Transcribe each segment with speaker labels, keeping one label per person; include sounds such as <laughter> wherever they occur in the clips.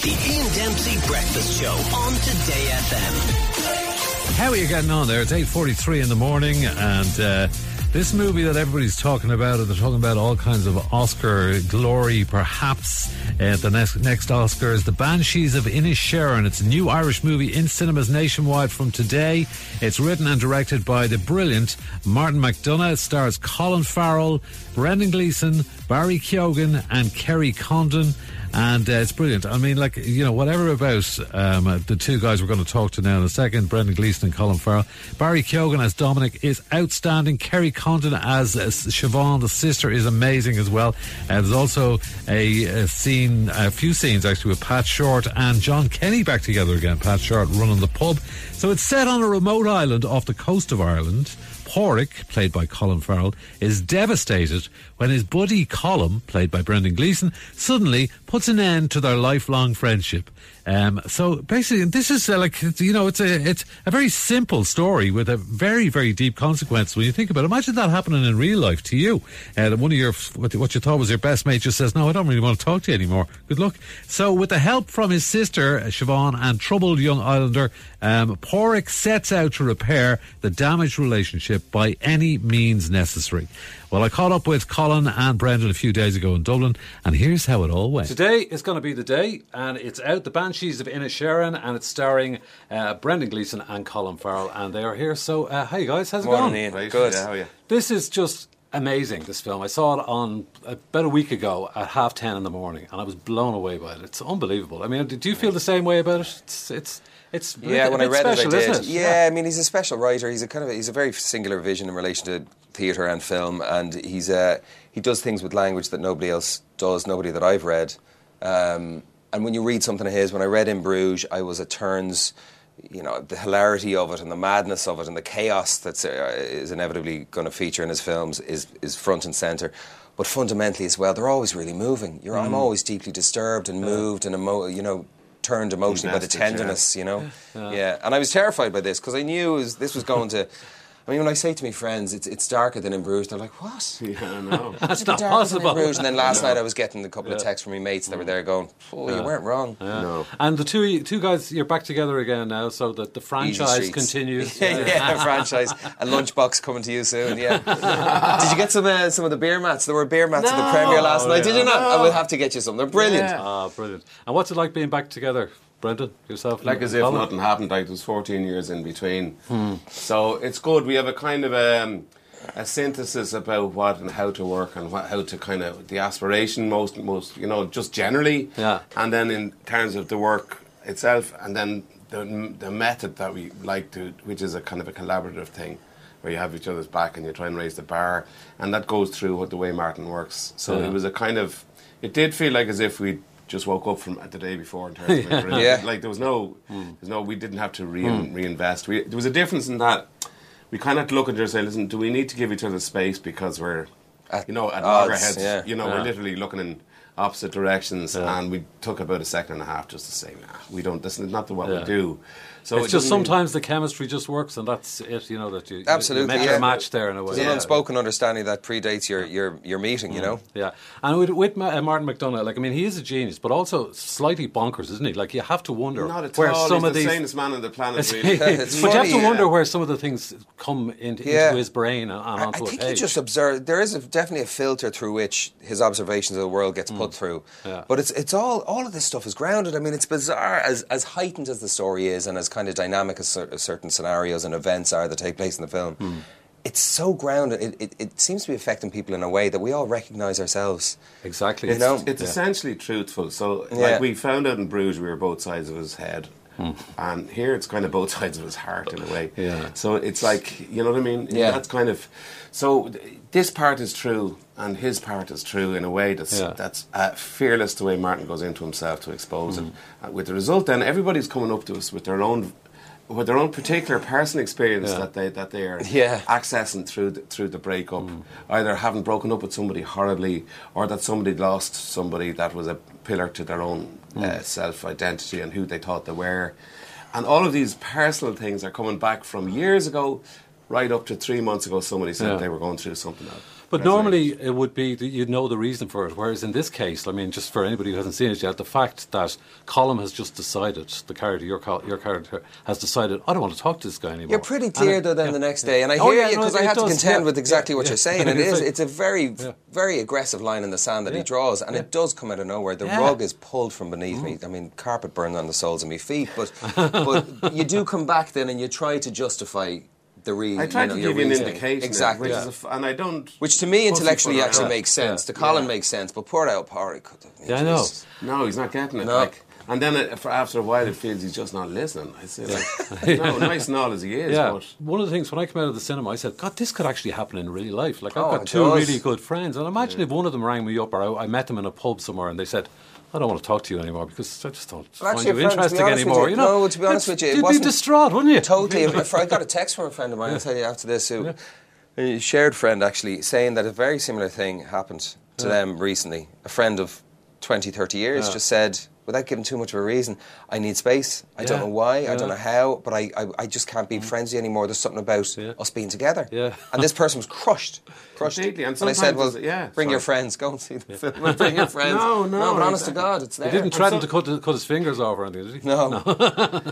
Speaker 1: The Ian Dempsey Breakfast Show on Today FM.
Speaker 2: How are you getting on there? It's 8.43 in the morning and uh, this movie that everybody's talking about, and they're talking about all kinds of Oscar glory, perhaps. Uh, the next, next Oscar is The Banshees of Inisherin. It's a new Irish movie in cinemas nationwide from today. It's written and directed by the brilliant Martin McDonagh. It stars Colin Farrell, Brendan Gleeson, Barry Keoghan, and Kerry Condon and uh, it's brilliant. I mean, like you know, whatever about um, the two guys we're going to talk to now in a second, Brendan Gleeson and Colin Farrell. Barry Keoghan as Dominic is outstanding. Kerry Condon as uh, Siobhan, the sister, is amazing as well. Uh, there's also a, a, scene, a few scenes actually with Pat Short and John Kenny back together again. Pat Short running the pub. So it's set on a remote island off the coast of Ireland. Pádraic, played by Colin Farrell, is devastated when his buddy Colm, played by Brendan Gleeson, suddenly puts an end to their lifelong friendship. Um, so basically, this is uh, like you know, it's a it's a very simple story with a very very deep consequence when you think about it. Imagine that happening in real life to you. Uh, one of your what, what you thought was your best mate just says, "No, I don't really want to talk to you anymore. Good luck." So, with the help from his sister Siobhan and troubled young Islander, um, Pádraic sets out to repair the damaged relationship by any means necessary. Well, I caught up with Colin and Brendan a few days ago in Dublin, and here's how it all went. Today is going to be the day, and it's out, The Banshees of Inisherin, and it's starring uh, Brendan Gleeson and Colin Farrell, and they are here. So, uh, hi guys, how's it
Speaker 3: Morning,
Speaker 2: going?
Speaker 3: Ian. Good. Yeah, how are you?
Speaker 2: This is just amazing, this film. I saw it on about a week ago at half ten in the morning, and I was blown away by it. It's unbelievable. I mean, do you feel the same way about it? It's, it's it's
Speaker 3: yeah. When I read
Speaker 2: special,
Speaker 3: it, I did.
Speaker 2: It?
Speaker 3: Yeah, I mean, he's a special writer. He's a kind of a, he's a very singular vision in relation to theatre and film, and he's uh, he does things with language that nobody else does. Nobody that I've read. Um, and when you read something of his, when I read In Bruges, I was at turns. You know the hilarity of it and the madness of it and the chaos that uh, is inevitably going to feature in his films is is front and center but fundamentally as well, they're always really moving. You're, mm. I'm always deeply disturbed and moved and emo- you know turned emotionally by the tenderness, yeah. you know. <laughs> Yeah. yeah. and I was terrified by this because I knew was, this was going to. <laughs> I mean, when I say to my friends, it's, it's darker than in Bruges, they're like, what? <laughs>
Speaker 2: Yeah, no. That's <laughs> not possible.
Speaker 3: In Bruges. And then last no. night I was getting a couple yeah. of texts from my mates that were there going, oh, yeah. you weren't wrong.
Speaker 2: Yeah. No. And the two two guys, you're back together again now, so that the franchise continues. <laughs>
Speaker 3: yeah, franchise. A lunchbox coming to you soon, yeah. Did you get some uh, some of the beer mats? There were beer mats no. at the premiere last night. Did you not? I will have to get you some. They're brilliant.
Speaker 2: Ah, brilliant. And what's it like being back together? Brendan, yourself?
Speaker 4: Like as if nothing happened, like there was 14 years in between. Hmm. So it's good. We have a kind of um, a synthesis about what and how to work and what, how to kind of the aspiration most, most you know, just generally.
Speaker 2: Yeah.
Speaker 4: And then in terms of the work itself, and then the, the method that we like to, which is a kind of a collaborative thing where you have each other's back and you try and raise the bar, and that goes through what the way Martin works. So yeah. it was a kind of, it did feel like as if we just woke up from the day before in terms of <laughs>
Speaker 3: yeah. yeah.
Speaker 4: like there was no mm. there's no we didn't have to re- mm. reinvest we, there was a difference in that we kind of look at each other and say listen do we need to give each other space because we're at you know at loggerheads yeah. you know we're literally looking in opposite directions and we took about a second and a half just to say nah, we don't this is not the what we do
Speaker 2: so it's it just sometimes mean, the chemistry just works, and that's it. You know that you
Speaker 3: absolutely
Speaker 2: you met
Speaker 3: yeah.
Speaker 2: your match there in a way.
Speaker 3: There's an unspoken understanding that predates your your, your meeting.
Speaker 2: Mm.
Speaker 3: You know.
Speaker 2: Yeah, and with, with uh, Martin McDonagh, like I mean, he is a genius, but also slightly bonkers, isn't he? Like you have to wonder
Speaker 4: where
Speaker 2: all. some
Speaker 4: He's
Speaker 2: of
Speaker 4: the
Speaker 2: these
Speaker 4: sanest man on the planet. <laughs>
Speaker 2: Really. <laughs> but funny, you have to yeah. wonder where some of the things come into, yeah. into his brain and, and onto
Speaker 3: I think
Speaker 2: a page.
Speaker 3: he just observed. There is a, definitely a filter through which his observations of the world gets mm. Put through.
Speaker 2: Yeah.
Speaker 3: But it's it's all all of this stuff is grounded. I mean, it's bizarre as as heightened as the story is, and as kind of dynamic as certain scenarios and events are that take place in the film.
Speaker 2: Hmm.
Speaker 3: It's so grounded. It, it, it, seems to be affecting people in a way that we all recognise ourselves.
Speaker 2: Exactly.
Speaker 3: You
Speaker 4: it's,
Speaker 3: know?
Speaker 4: it's
Speaker 3: yeah.
Speaker 4: essentially truthful. So, yeah. like we found out in Bruges, we were both sides of his head.
Speaker 2: Hmm.
Speaker 4: And here it's kind of both <laughs> sides of his heart in a way.
Speaker 2: Yeah.
Speaker 4: So it's like, you know what I mean?
Speaker 3: Yeah.
Speaker 4: That's kind of. So this part is true, and his part is true in a way that's
Speaker 2: yeah.
Speaker 4: that's uh, fearless. The way Martin goes into himself to expose mm. it, uh, with the result, then everybody's coming up to us with their own with their own particular personal experience
Speaker 2: yeah.
Speaker 4: that they that they are <laughs>
Speaker 3: yeah.
Speaker 4: accessing through the, through the breakup, mm. either having broken up with somebody horribly, or that somebody lost somebody that was a pillar to their own mm. uh, self identity and who they thought they were, and all of these personal things are coming back from years ago, right up to three months ago. Somebody said
Speaker 2: yeah.
Speaker 4: they were going through something else.
Speaker 5: But normally it would be that you'd know the reason for it. Whereas in this case, I mean, just for anybody who hasn't seen it yet, the fact that Colin has just decided, the character, your, your character, has decided, I don't want to talk to this guy anymore.
Speaker 3: You're pretty
Speaker 5: And
Speaker 3: clear
Speaker 5: it-
Speaker 3: though then
Speaker 5: yeah,
Speaker 3: the next day, and I
Speaker 5: Oh,
Speaker 3: hear
Speaker 5: yeah,
Speaker 3: you because
Speaker 5: it
Speaker 3: I have to contend
Speaker 5: yeah,
Speaker 3: with exactly
Speaker 5: yeah,
Speaker 3: what
Speaker 5: yeah.
Speaker 3: you're saying. It is.
Speaker 5: It's
Speaker 3: It's a very,
Speaker 5: Yeah.
Speaker 3: very aggressive line in the sand that
Speaker 5: Yeah.
Speaker 3: he draws, and
Speaker 5: Yeah.
Speaker 3: it does come out of nowhere. The
Speaker 5: Yeah.
Speaker 3: rug is pulled from beneath me. Mm. I mean, carpet burned on the soles of my feet, but <laughs> but you do come back then and you try to justify the reason.
Speaker 4: I tried
Speaker 3: you know,
Speaker 4: to give you an
Speaker 3: reasoning.
Speaker 4: indication,
Speaker 3: exactly.
Speaker 4: which is a f and I don't.
Speaker 3: Which to me intellectually actually
Speaker 4: around.
Speaker 3: makes sense.
Speaker 5: Yeah.
Speaker 3: To Colin
Speaker 4: Yeah.
Speaker 3: makes sense, but poor out Parry could have.
Speaker 5: Yeah, I know.
Speaker 4: No, he's not getting it.
Speaker 3: No.
Speaker 4: Like, and then it, for after a while, it feels he's just not listening. I say, like, no, nice and all as he is,
Speaker 5: Yeah,
Speaker 4: but
Speaker 5: one of the things when I came out of the cinema, I said, "God, this could actually happen in real life." Like I've
Speaker 3: Oh,
Speaker 5: got two
Speaker 3: does.
Speaker 5: really good friends, and imagine if one of them rang me up, or I, I met them in a pub somewhere, and they said, "I don't want to talk to you anymore because I just don't
Speaker 3: Well,
Speaker 5: find you
Speaker 3: a friend, be
Speaker 5: interesting anymore."
Speaker 3: you-
Speaker 5: know,
Speaker 3: no, to be honest with you, it
Speaker 5: you'd be distraught, wouldn't you?
Speaker 3: Totally. <laughs> I got a text from a friend of mine, I'll tell you after this, who, a shared friend actually, saying that a very similar thing happened to them recently. A friend of 20, 30 years
Speaker 5: Yeah.
Speaker 3: just said, without giving too much of a reason, I need space. I don't know why, I don't know how, but I, I, I just can't be friends with anymore. There's something about
Speaker 5: Yeah.
Speaker 3: us being together.
Speaker 5: Yeah.
Speaker 3: And this person was crushed. Crushed.
Speaker 4: Completely, and
Speaker 3: I said, well,
Speaker 4: it's- yeah,
Speaker 3: bring your friends, go and see the film and bring your <laughs> friends.
Speaker 4: No, no,
Speaker 3: No, but honest
Speaker 4: exactly.
Speaker 3: to God, it's there.
Speaker 5: He didn't threaten
Speaker 4: so-
Speaker 5: to cut, cut his fingers off or anything, did he?
Speaker 3: No.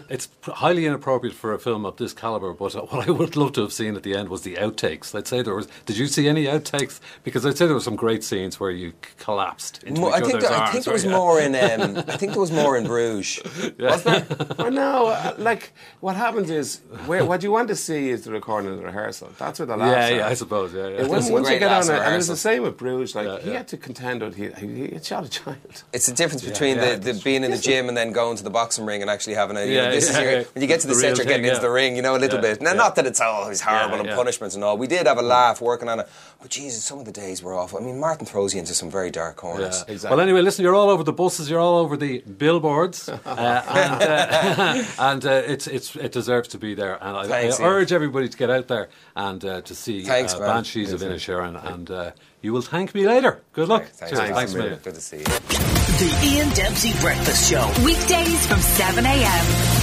Speaker 3: <laughs>
Speaker 5: It's highly inappropriate for a film of this caliber. But uh, <laughs> what I would love to have seen at the end was the outtakes. I'd say there was. Did you see any outtakes? Because I'd say there were some great scenes where you collapsed into
Speaker 3: Mo-
Speaker 5: each
Speaker 3: I think
Speaker 5: other's
Speaker 3: there, I
Speaker 5: arms,
Speaker 3: think there was
Speaker 5: yeah.
Speaker 3: more in um, I think there was more in Bruges. <laughs> Was there?
Speaker 4: well, no, uh, like what happens is where what you want to see is the recording of the rehearsal. That's where the laughs
Speaker 5: Yeah,
Speaker 4: are.
Speaker 5: yeah, I suppose. Yeah, yeah.
Speaker 4: And once, once you get on
Speaker 3: laughs
Speaker 4: it,
Speaker 3: in
Speaker 4: and it's the same with Bruges. Like
Speaker 5: Yeah,
Speaker 4: he had to contend with he, he, he shot a child.
Speaker 3: It's the difference between
Speaker 5: yeah,
Speaker 3: the, the being in the gym and then going to the boxing ring and actually having a. You
Speaker 5: Yeah,
Speaker 3: know, this is your,
Speaker 5: yeah.
Speaker 3: when you get to the,
Speaker 5: The
Speaker 3: set, you're getting
Speaker 5: thing,
Speaker 3: into
Speaker 5: yeah.
Speaker 3: the ring, you know, a little
Speaker 5: Yeah,
Speaker 3: bit. Now,
Speaker 5: yeah.
Speaker 3: not that it's always horrible
Speaker 5: Yeah,
Speaker 3: and
Speaker 5: yeah.
Speaker 3: punishments and all. We did have a laugh working on it, but Jesus, some of the days were awful. I mean, Martin throws you into some very dark corners.
Speaker 5: Yeah.
Speaker 4: Exactly.
Speaker 5: Well, anyway, listen, you're all over the buses, you're all over the billboards, <laughs> uh, and, uh, <laughs> and uh, it's, it's, it deserves to be there. And I,
Speaker 3: Thanks,
Speaker 5: I urge everybody to get out there and uh, to see
Speaker 3: Thanks,
Speaker 5: uh,
Speaker 3: man.
Speaker 5: Banshees of Inisherin, and uh, you will thank me later. Good luck.
Speaker 3: Thanks,
Speaker 5: Cheers.
Speaker 3: thanks,
Speaker 5: Thanks,
Speaker 3: a
Speaker 5: a
Speaker 3: million.
Speaker 5: million.
Speaker 3: Good to see you.
Speaker 1: The Ian Dempsey Breakfast Show.
Speaker 6: Weekdays from 7 a.m.